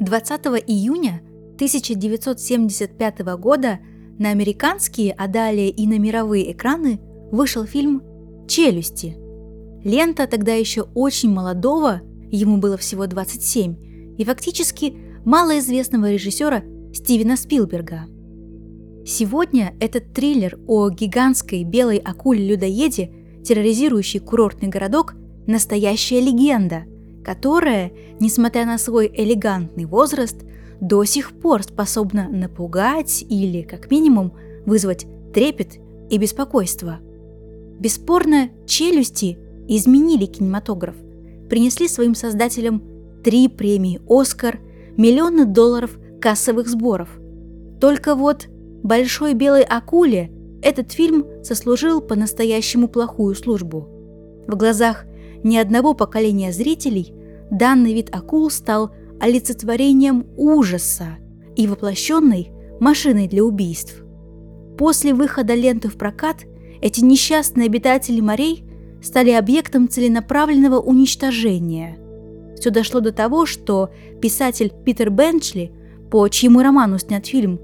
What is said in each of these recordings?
20 июня 1975 года на американские, а далее и на мировые экраны вышел фильм «Челюсти». Лента тогда еще очень молодого, ему было всего 27, и фактически малоизвестного режиссера Стивена Спилберга. Сегодня этот триллер о гигантской белой акуле-людоеде, терроризирующей курортный городок, настоящая легенда, которая, несмотря на свой элегантный возраст, до сих пор способна напугать или, как минимум, вызвать трепет и беспокойство. Бесспорно, челюсти изменили кинематограф, принесли своим создателям три премии «Оскар», миллионы долларов кассовых сборов. Только вот «Большой белой акуле» этот фильм сослужил по-настоящему плохую службу. В глазах ни одного поколения зрителей данный вид акул стал олицетворением ужаса и воплощенной машиной для убийств. После выхода ленты в прокат эти несчастные обитатели морей стали объектом целенаправленного уничтожения. Все дошло до того, что писатель Питер Бенчли, по чьему роману снят фильм,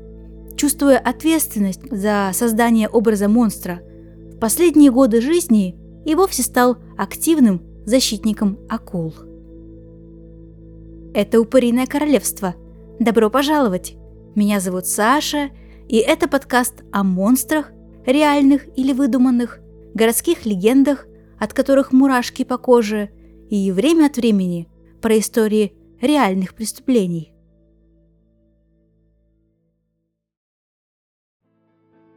чувствуя ответственность за создание образа монстра, в последние годы жизни и вовсе стал активным защитником акул. Это «Упыриное королевство». Добро пожаловать! Меня зовут Саша, и это подкаст о монстрах, реальных или выдуманных, городских легендах, от которых мурашки по коже, и время от времени про истории реальных преступлений.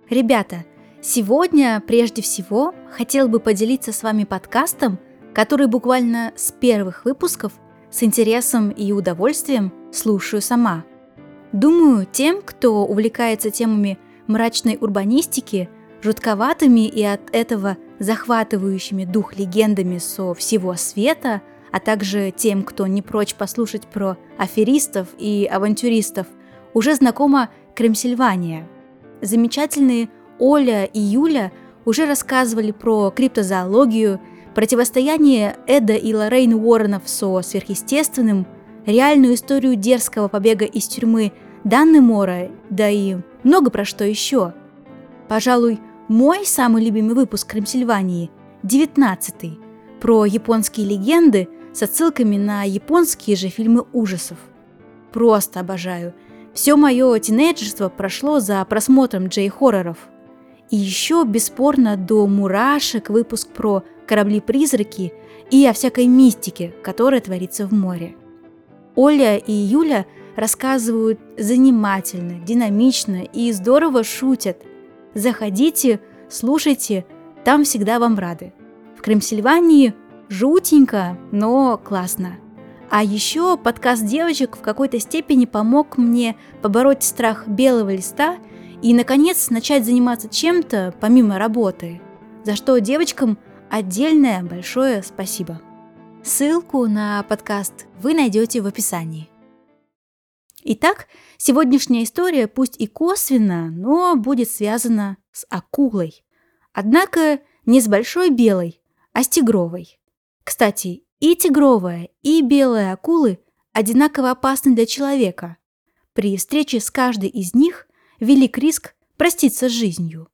Ребята, сегодня прежде всего хотел бы поделиться с вами подкастом, который буквально с первых выпусков – с интересом и удовольствием слушаю сама. Думаю, тем, кто увлекается темами мрачной урбанистики, жутковатыми и от этого захватывающими дух легендами со всего света, а также тем, кто не прочь послушать про аферистов и авантюристов, уже знакома Кремсильвания. Замечательные Оля и Юля уже рассказывали про криптозоологию – Противостояние Эда и Лоррейн Уорренов со сверхъестественным, реальную историю дерзкого побега из тюрьмы Данны Мора, да и много про что еще. Пожалуй, мой самый любимый выпуск Кремсильвании – 19 про японские легенды с отсылками на японские же фильмы ужасов. Просто обожаю. Все мое тинейджерство прошло за просмотром джей-хорроров. И еще, бесспорно, до мурашек выпуск про корабли-призраки и о всякой мистике, которая творится в море. Оля и Юля рассказывают занимательно, динамично и здорово шутят. Заходите, слушайте, там всегда вам рады. В Кремсильвании жутенько, но классно. А еще подкаст девочек в какой-то степени помог мне побороть страх белого листа и, наконец, начать заниматься чем-то помимо работы, за что девочкам Отдельное большое спасибо. Ссылку на подкаст вы найдете в описании. Итак, сегодняшняя история пусть и косвенно, но будет связана с акулой. Однако не с большой белой, а с тигровой. Кстати, и тигровая, и белая акулы одинаково опасны для человека. При встрече с каждой из них велик риск проститься с жизнью.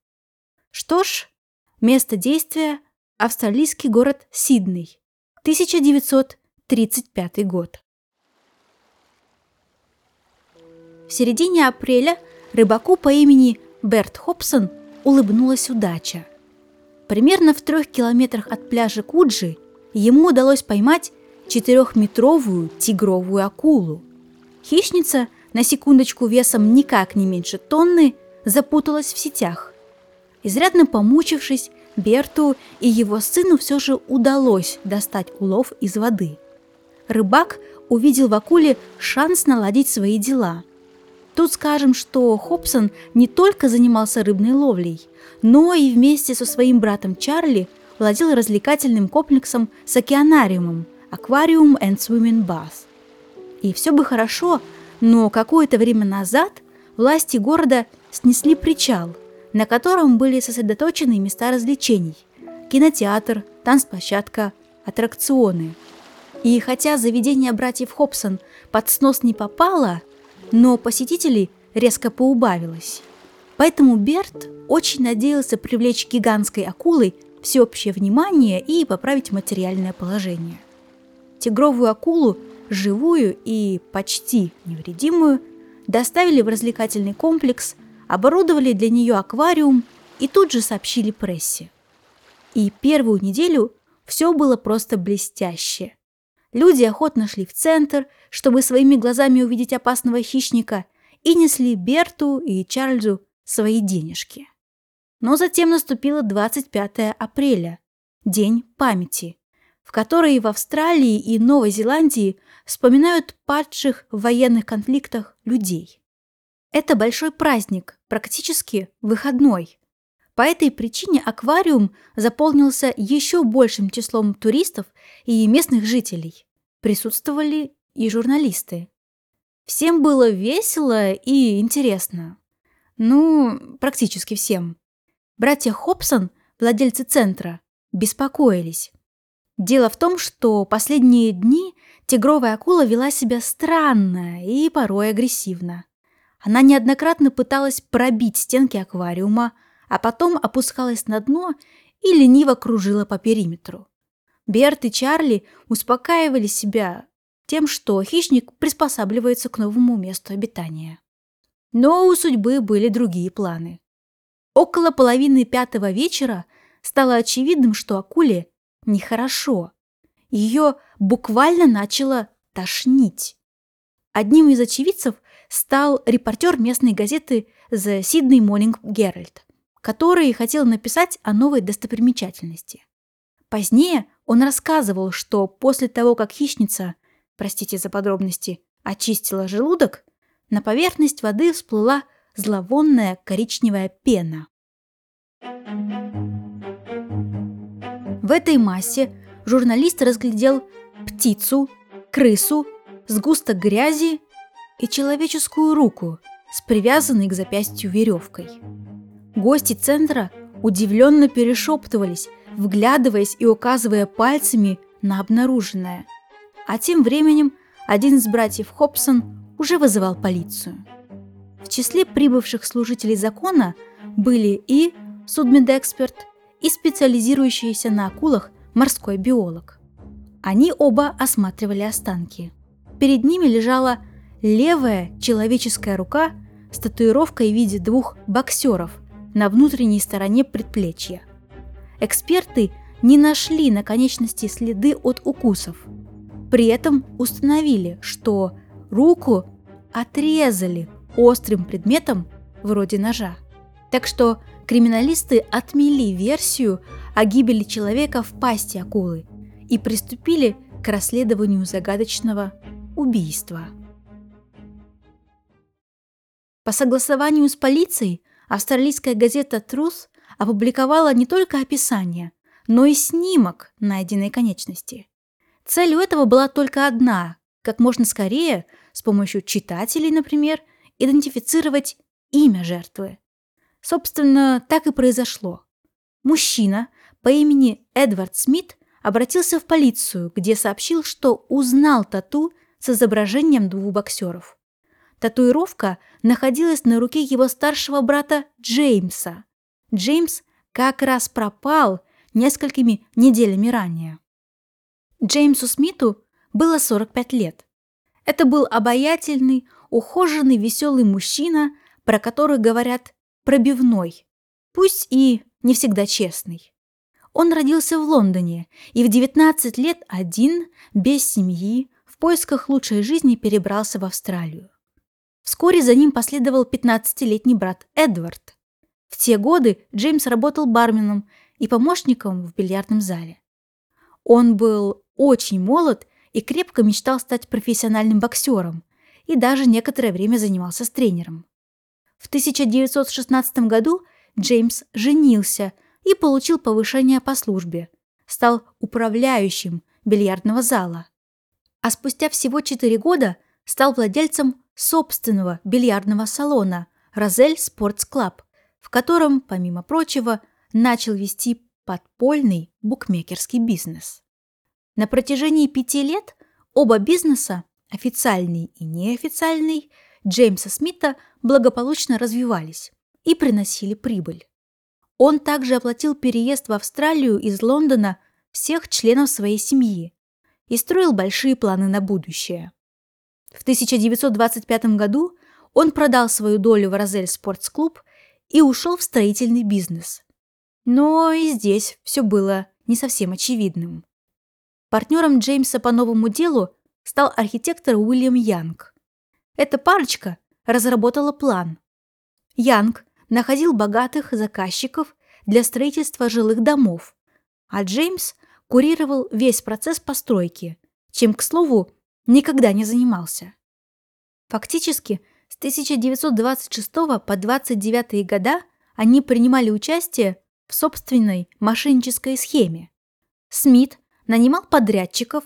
Что ж, место действия – австралийский город Сидней, 1935 год. В середине апреля рыбаку по имени Берт Хобсон улыбнулась удача. Примерно в трех километрах от пляжа Куджи ему удалось поймать четырехметровую тигровую акулу. Хищница, на секундочку весом никак не меньше тонны, запуталась в сетях. Изрядно помучившись, Берту и его сыну все же удалось достать улов из воды. Рыбак увидел в акуле шанс наладить свои дела. Тут скажем, что Хобсон не только занимался рыбной ловлей, но и вместе со своим братом Чарли владел развлекательным комплексом с океанариумом Aquarium and Swimming Bath. И все бы хорошо, но какое-то время назад власти города снесли причал, на котором были сосредоточены места развлечений – кинотеатр, танцплощадка, аттракционы. И хотя заведение братьев Хобсон под снос не попало, но посетителей резко поубавилось. Поэтому Берт очень надеялся привлечь гигантской акулой всеобщее внимание и поправить материальное положение. Тигровую акулу, живую и почти невредимую, доставили в развлекательный комплекс, оборудовали для нее аквариум и тут же сообщили прессе. И первую неделю все было просто блестяще. Люди охотно шли в центр, чтобы своими глазами увидеть опасного хищника, и несли Берту и Чарльзу свои денежки. Но затем наступило 25 апреля, День памяти, в который в Австралии и Новой Зеландии вспоминают падших в военных конфликтах людей. Это большой праздник, практически выходной. По этой причине аквариум заполнился еще большим числом туристов и местных жителей. Присутствовали и журналисты. Всем было весело и интересно. Ну, практически всем. Братья Хобсон, владельцы центра, беспокоились. Дело в том, что последние дни тигровая акула вела себя странно и порой агрессивно. Она неоднократно пыталась пробить стенки аквариума, а потом опускалась на дно и лениво кружила по периметру. Берт и Чарли успокаивали себя тем, что хищник приспосабливается к новому месту обитания. Но у судьбы были другие планы. Около половины пятого вечера стало очевидным, что акуле нехорошо. Ее буквально начало тошнить. Одним из очевидцев стал репортер местной газеты The Sydney Morning Herald который хотел написать о новой достопримечательности. Позднее он рассказывал, что после того, как хищница, простите за подробности, очистила желудок, на поверхность воды всплыла зловонная коричневая пена. В этой массе журналист разглядел птицу, крысу, сгусток грязи и человеческую руку с привязанной к запястью веревкой. Гости центра удивленно перешептывались, вглядываясь и указывая пальцами на обнаруженное. А тем временем один из братьев Хобсон уже вызывал полицию. В числе прибывших служителей закона были и судмедэксперт, и специализирующийся на акулах морской биолог. Они оба осматривали останки. Перед ними лежала левая человеческая рука с татуировкой в виде двух боксеров на внутренней стороне предплечья. Эксперты не нашли на конечности следы от укусов. При этом установили, что руку отрезали острым предметом вроде ножа. Так что криминалисты отмели версию о гибели человека в пасти акулы и приступили к расследованию загадочного убийства. По согласованию с полицией австралийская газета «Трус» опубликовала не только описание, но и снимок найденной конечности. Целью этого была только одна – как можно скорее, с помощью читателей, например, идентифицировать имя жертвы. Собственно, так и произошло. Мужчина по имени Эдвард Смит обратился в полицию, где сообщил, что узнал тату с изображением двух боксеров. Татуировка находилась на руке его старшего брата Джеймса. Джеймс как раз пропал несколькими неделями ранее. Джеймсу Смиту было 45 лет. Это был обаятельный, ухоженный, веселый мужчина, про который говорят «пробивной», пусть и не всегда честный. Он родился в Лондоне и в 19 лет один, без семьи, в поисках лучшей жизни перебрался в Австралию. Вскоре за ним последовал 15-летний брат Эдвард. В те годы Джеймс работал барменом и помощником в бильярдном зале. Он был очень молод и крепко мечтал стать профессиональным боксером и даже некоторое время занимался с тренером. В 1916 году Джеймс женился и получил повышение по службе, стал управляющим бильярдного зала. А спустя всего 4 года стал владельцем собственного бильярдного салона «Rozelle Sports Club», в котором, помимо прочего, начал вести подпольный букмекерский бизнес. На протяжении пяти лет Оба бизнеса, официальный и неофициальный, Джеймса Смита благополучно развивались и приносили прибыль. Он также оплатил переезд в Австралию из Лондона всех членов своей семьи и строил большие планы на будущее. В 1925 году он продал свою долю в Розель Спортс-клуб и ушел в строительный бизнес. Но и здесь все было не совсем очевидным. Партнером Джеймса по новому делу стал архитектор Уильям Янг. Эта парочка разработала план. Янг находил богатых заказчиков для строительства жилых домов, а Джеймс курировал весь процесс постройки, чем, к слову, никогда не занимался. Фактически, с 1926 по 29 года они принимали участие в собственной мошеннической схеме. Смит нанимал подрядчиков,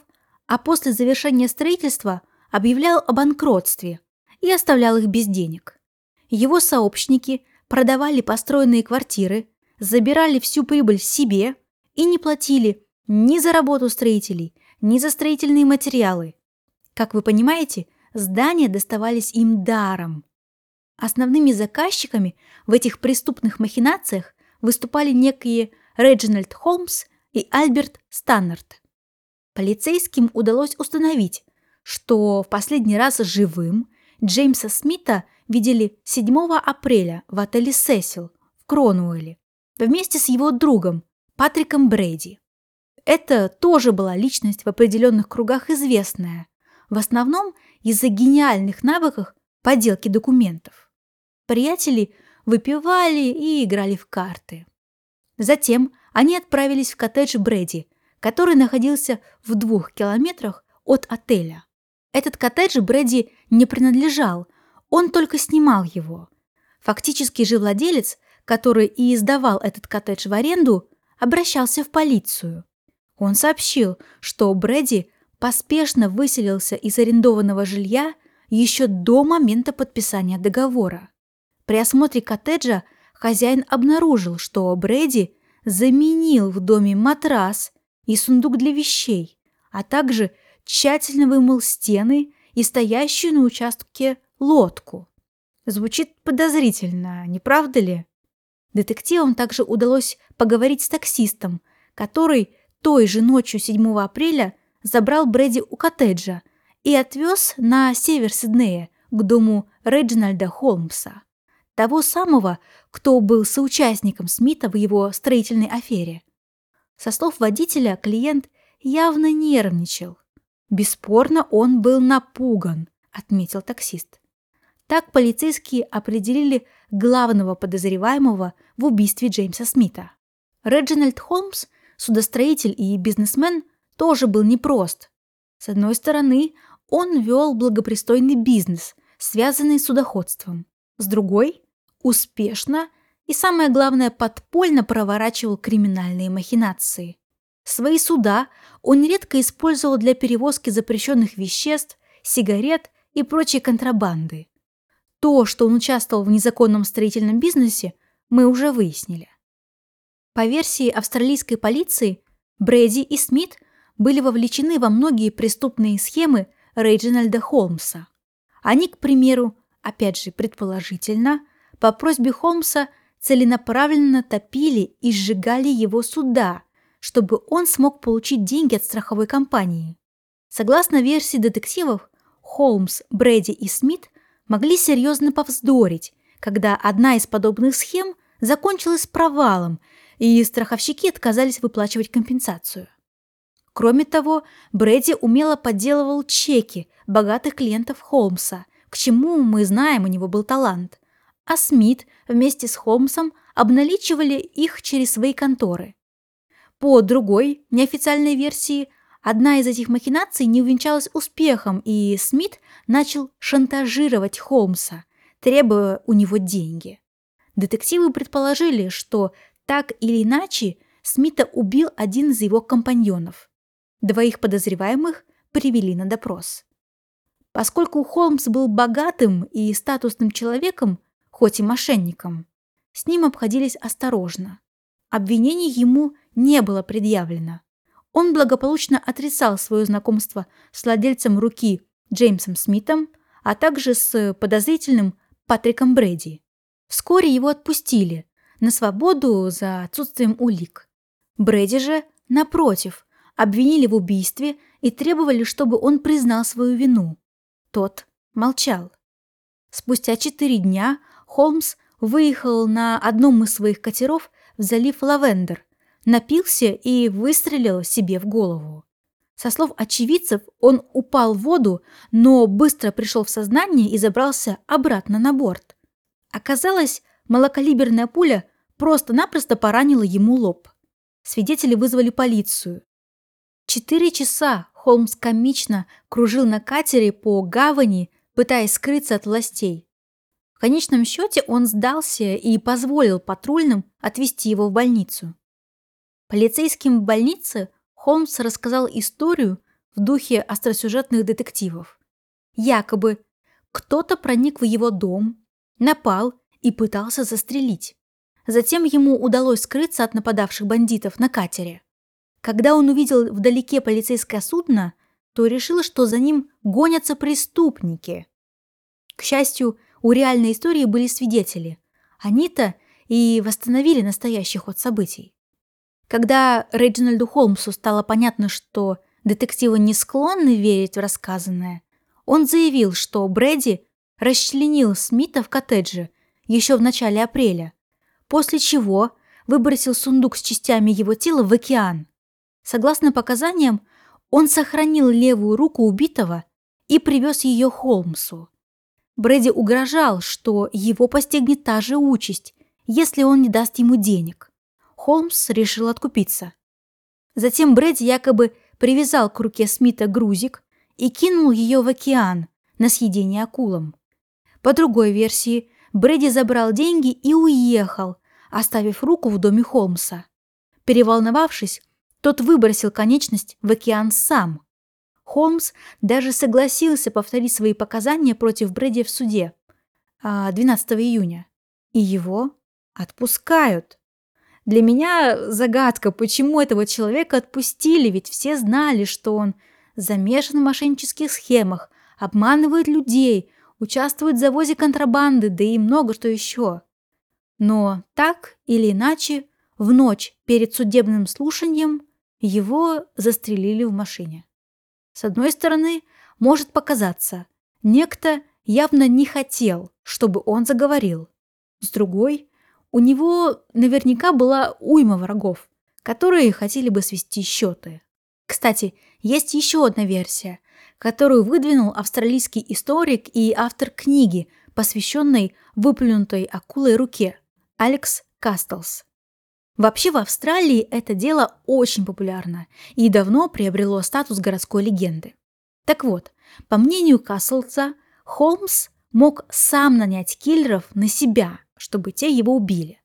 а после завершения строительства объявлял о банкротстве и оставлял их без денег. Его сообщники продавали построенные квартиры, забирали всю прибыль себе и не платили ни за работу строителей, ни за строительные материалы. Как вы понимаете, здания доставались им даром. Основными заказчиками в этих преступных махинациях выступали некие Реджинальд Холмс и Альберт Станнард. Полицейским удалось установить, что в последний раз живым Джеймса Смита видели 7 апреля в отеле «Сесил» в Кронуэле вместе с его другом Патриком Брейди. Это тоже была личность в определенных кругах известная, в основном из-за гениальных навыков подделки документов. Приятели выпивали и играли в карты. Затем они отправились в коттедж Брэди, который находился в двух километрах от отеля. Этот коттедж Брэди не принадлежал, он только снимал его. Фактически же владелец, который и издавал этот коттедж в аренду, обращался в полицию. Он сообщил, что Брэди поспешно выселился из арендованного жилья еще до момента подписания договора. При осмотре коттеджа хозяин обнаружил, что Брэди заменил в доме матрас и сундук для вещей, а также тщательно вымыл стены и стоящую на участке лодку. Звучит подозрительно, не правда ли? Детективам также удалось поговорить с таксистом, который той же ночью 7 апреля забрал Брэди у коттеджа и отвез на север Сиднея к дому Реджинальда Холмса, того самого, кто был соучастником Смита в его строительной афере. Со слов водителя, клиент явно нервничал. Бесспорно, он был напуган, отметил таксист. Так полицейские определили главного подозреваемого в убийстве Джеймса Смита. Реджинальд Холмс, судостроитель и бизнесмен, тоже был непрост. С одной стороны, он вел благопристойный бизнес, связанный с судоходством. С другой – успешно и, самое главное, подпольно проворачивал криминальные махинации. Свои суда он редко использовал для перевозки запрещенных веществ, сигарет и прочей контрабанды. То, что он участвовал в незаконном строительном бизнесе, мы уже выяснили. По версии австралийской полиции, Брэди и Смит были вовлечены во многие преступные схемы Рейджинальда Холмса. Они, к примеру, опять же предположительно, по просьбе Холмса целенаправленно топили и сжигали его суда, чтобы он смог получить деньги от страховой компании. Согласно версии детективов, Холмс, Брэди и Смит могли серьезно повздорить, когда одна из подобных схем закончилась провалом, и страховщики отказались выплачивать компенсацию. Кроме того, Брэди умело подделывал чеки богатых клиентов Холмса, к чему, мы знаем, у него был талант. А Смит вместе с Холмсом обналичивали их через свои конторы. По другой, неофициальной версии, одна из этих махинаций не увенчалась успехом, и Смит начал шантажировать Холмса, требуя у него деньги. Детективы предположили, что так или иначе Смита убил один из его компаньонов. Двоих подозреваемых привели на допрос. Поскольку Холмс был богатым и статусным человеком, хоть и мошенником, с ним обходились осторожно. Обвинений ему не было предъявлено. Он благополучно отрицал свое знакомство с владельцем руки Джеймсом Смитом, а также с подозрительным Патриком Брэди. Вскоре его отпустили на свободу за отсутствием улик. Брэди же, напротив, обвинили в убийстве и требовали, чтобы он признал свою вину. Тот молчал. Спустя четыре дня Холмс выехал на одном из своих катеров в залив Лавендер, напился и выстрелил себе в голову. Со слов очевидцев, он упал в воду, но быстро пришел в сознание и забрался обратно на борт. Оказалось, малокалиберная пуля просто-напросто поранила ему лоб. Свидетели вызвали полицию. Четыре часа Холмс комично кружил на катере по гавани, пытаясь скрыться от властей. В конечном счете он сдался и позволил патрульным отвезти его в больницу. Полицейским в больнице Холмс рассказал историю в духе остросюжетных детективов. Якобы кто-то проник в его дом, напал и пытался застрелить. Затем ему удалось скрыться от нападавших бандитов на катере. Когда он увидел вдалеке полицейское судно, то решил, что за ним гонятся преступники. К счастью, у реальной истории были свидетели. Они-то и восстановили настоящий ход событий. Когда Реджинальду Холмсу стало понятно, что детективы не склонны верить в рассказанное, он заявил, что Брэди расчленил Смита в коттедже еще в начале апреля, после чего выбросил сундук с частями его тела в океан. Согласно показаниям, он сохранил левую руку убитого и привез ее Холмсу. Брэди угрожал, что его постигнет та же участь, если он не даст ему денег. Холмс решил откупиться. Затем Брэди якобы привязал к руке Смита грузик и кинул ее в океан на съедение акулам. По другой версии, Брэди забрал деньги и уехал, оставив руку в доме Холмса. Переволновавшись, тот выбросил конечность в океан сам. Холмс даже согласился повторить свои показания против Брэди в суде 12 а, июня. И его отпускают. Для меня загадка, почему этого человека отпустили, ведь все знали, что он замешан в мошеннических схемах, обманывает людей, участвует в завозе контрабанды, да и много что еще. Но так или иначе, в ночь перед судебным слушанием его застрелили в машине. С одной стороны, может показаться, некто явно не хотел, чтобы он заговорил. С другой, у него наверняка была уйма врагов, которые хотели бы свести счеты. Кстати, есть еще одна версия, которую выдвинул австралийский историк и автор книги, посвященной выплюнутой акулой руке, Алекс Кастлс. Вообще в Австралии это дело очень популярно и давно приобрело статус городской легенды. Так вот, по мнению Каслца, Холмс мог сам нанять киллеров на себя, чтобы те его убили.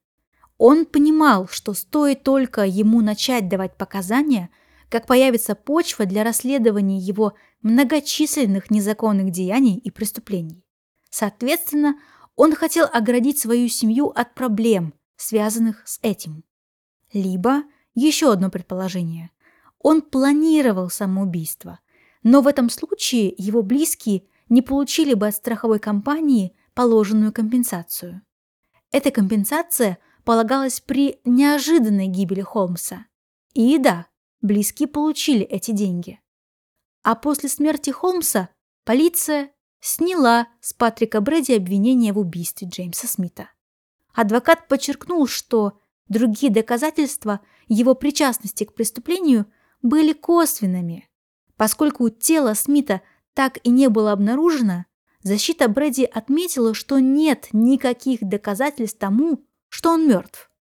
Он понимал, что стоит только ему начать давать показания, как появится почва для расследования его многочисленных незаконных деяний и преступлений. Соответственно, он хотел оградить свою семью от проблем, связанных с этим. Либо еще одно предположение. Он планировал самоубийство, но в этом случае его близкие не получили бы от страховой компании положенную компенсацию. Эта компенсация полагалась при неожиданной гибели Холмса. И да, близкие получили эти деньги. А после смерти Холмса полиция сняла с Патрика Брэди обвинение в убийстве Джеймса Смита. Адвокат подчеркнул, что Другие доказательства его причастности к преступлению были косвенными. Поскольку тело Смита так и не было обнаружено, защита Брэди отметила, что нет никаких доказательств тому, что он мертв.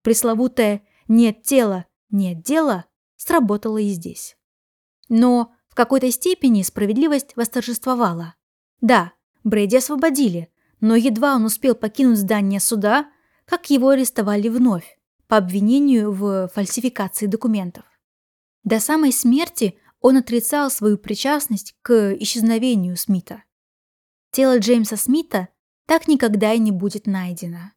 Пресловутое «нет тела, нет дела» сработало и здесь. Но в какой-то степени справедливость восторжествовала. Да, Брэди освободили, но едва он успел покинуть здание суда, как его арестовали вновь по обвинению в фальсификации документов. До самой смерти он отрицал свою причастность к исчезновению Смита. Тело Джеймса Смита так никогда и не будет найдено.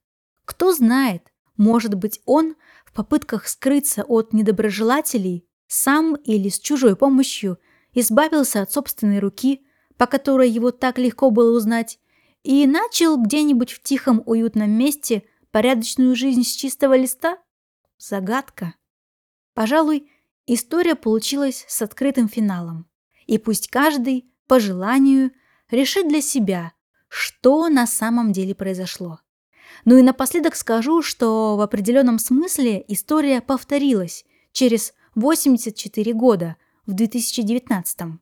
Кто знает, может быть, он в попытках скрыться от недоброжелателей сам или с чужой помощью избавился от собственной руки, по которой его так легко было узнать, и начал где-нибудь в тихом уютном месте порядочную жизнь с чистого листа? Загадка. Пожалуй, история получилась с открытым финалом. И пусть каждый, по желанию, решит для себя, что на самом деле произошло. Ну и напоследок скажу, что в определенном смысле история повторилась через 84 года в 2019 -м.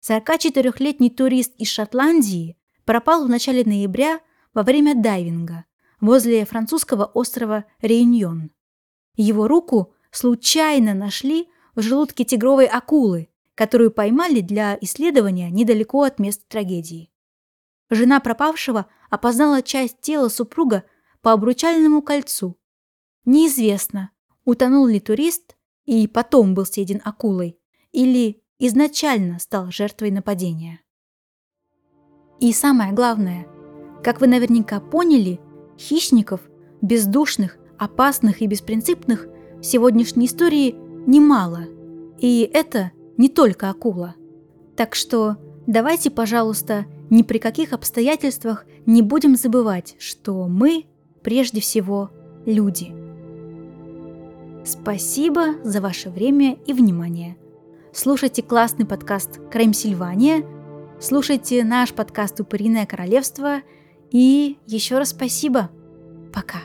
44-летний турист из Шотландии пропал в начале ноября во время дайвинга возле французского острова Реюньон. Его руку случайно нашли в желудке тигровой акулы, которую поймали для исследования недалеко от места трагедии. Жена пропавшего опознала часть тела супруга по обручальному кольцу. Неизвестно, утонул ли турист и потом был съеден акулой, или изначально стал жертвой нападения. И самое главное, как вы наверняка поняли, хищников, бездушных, опасных и беспринципных в сегодняшней истории немало. И это не только акула. Так что давайте, пожалуйста, ни при каких обстоятельствах не будем забывать, что мы прежде всего люди. Спасибо за ваше время и внимание. Слушайте классный подкаст «Крайм Сильвания», слушайте наш подкаст «Упыриное королевство» и еще раз спасибо. Пока.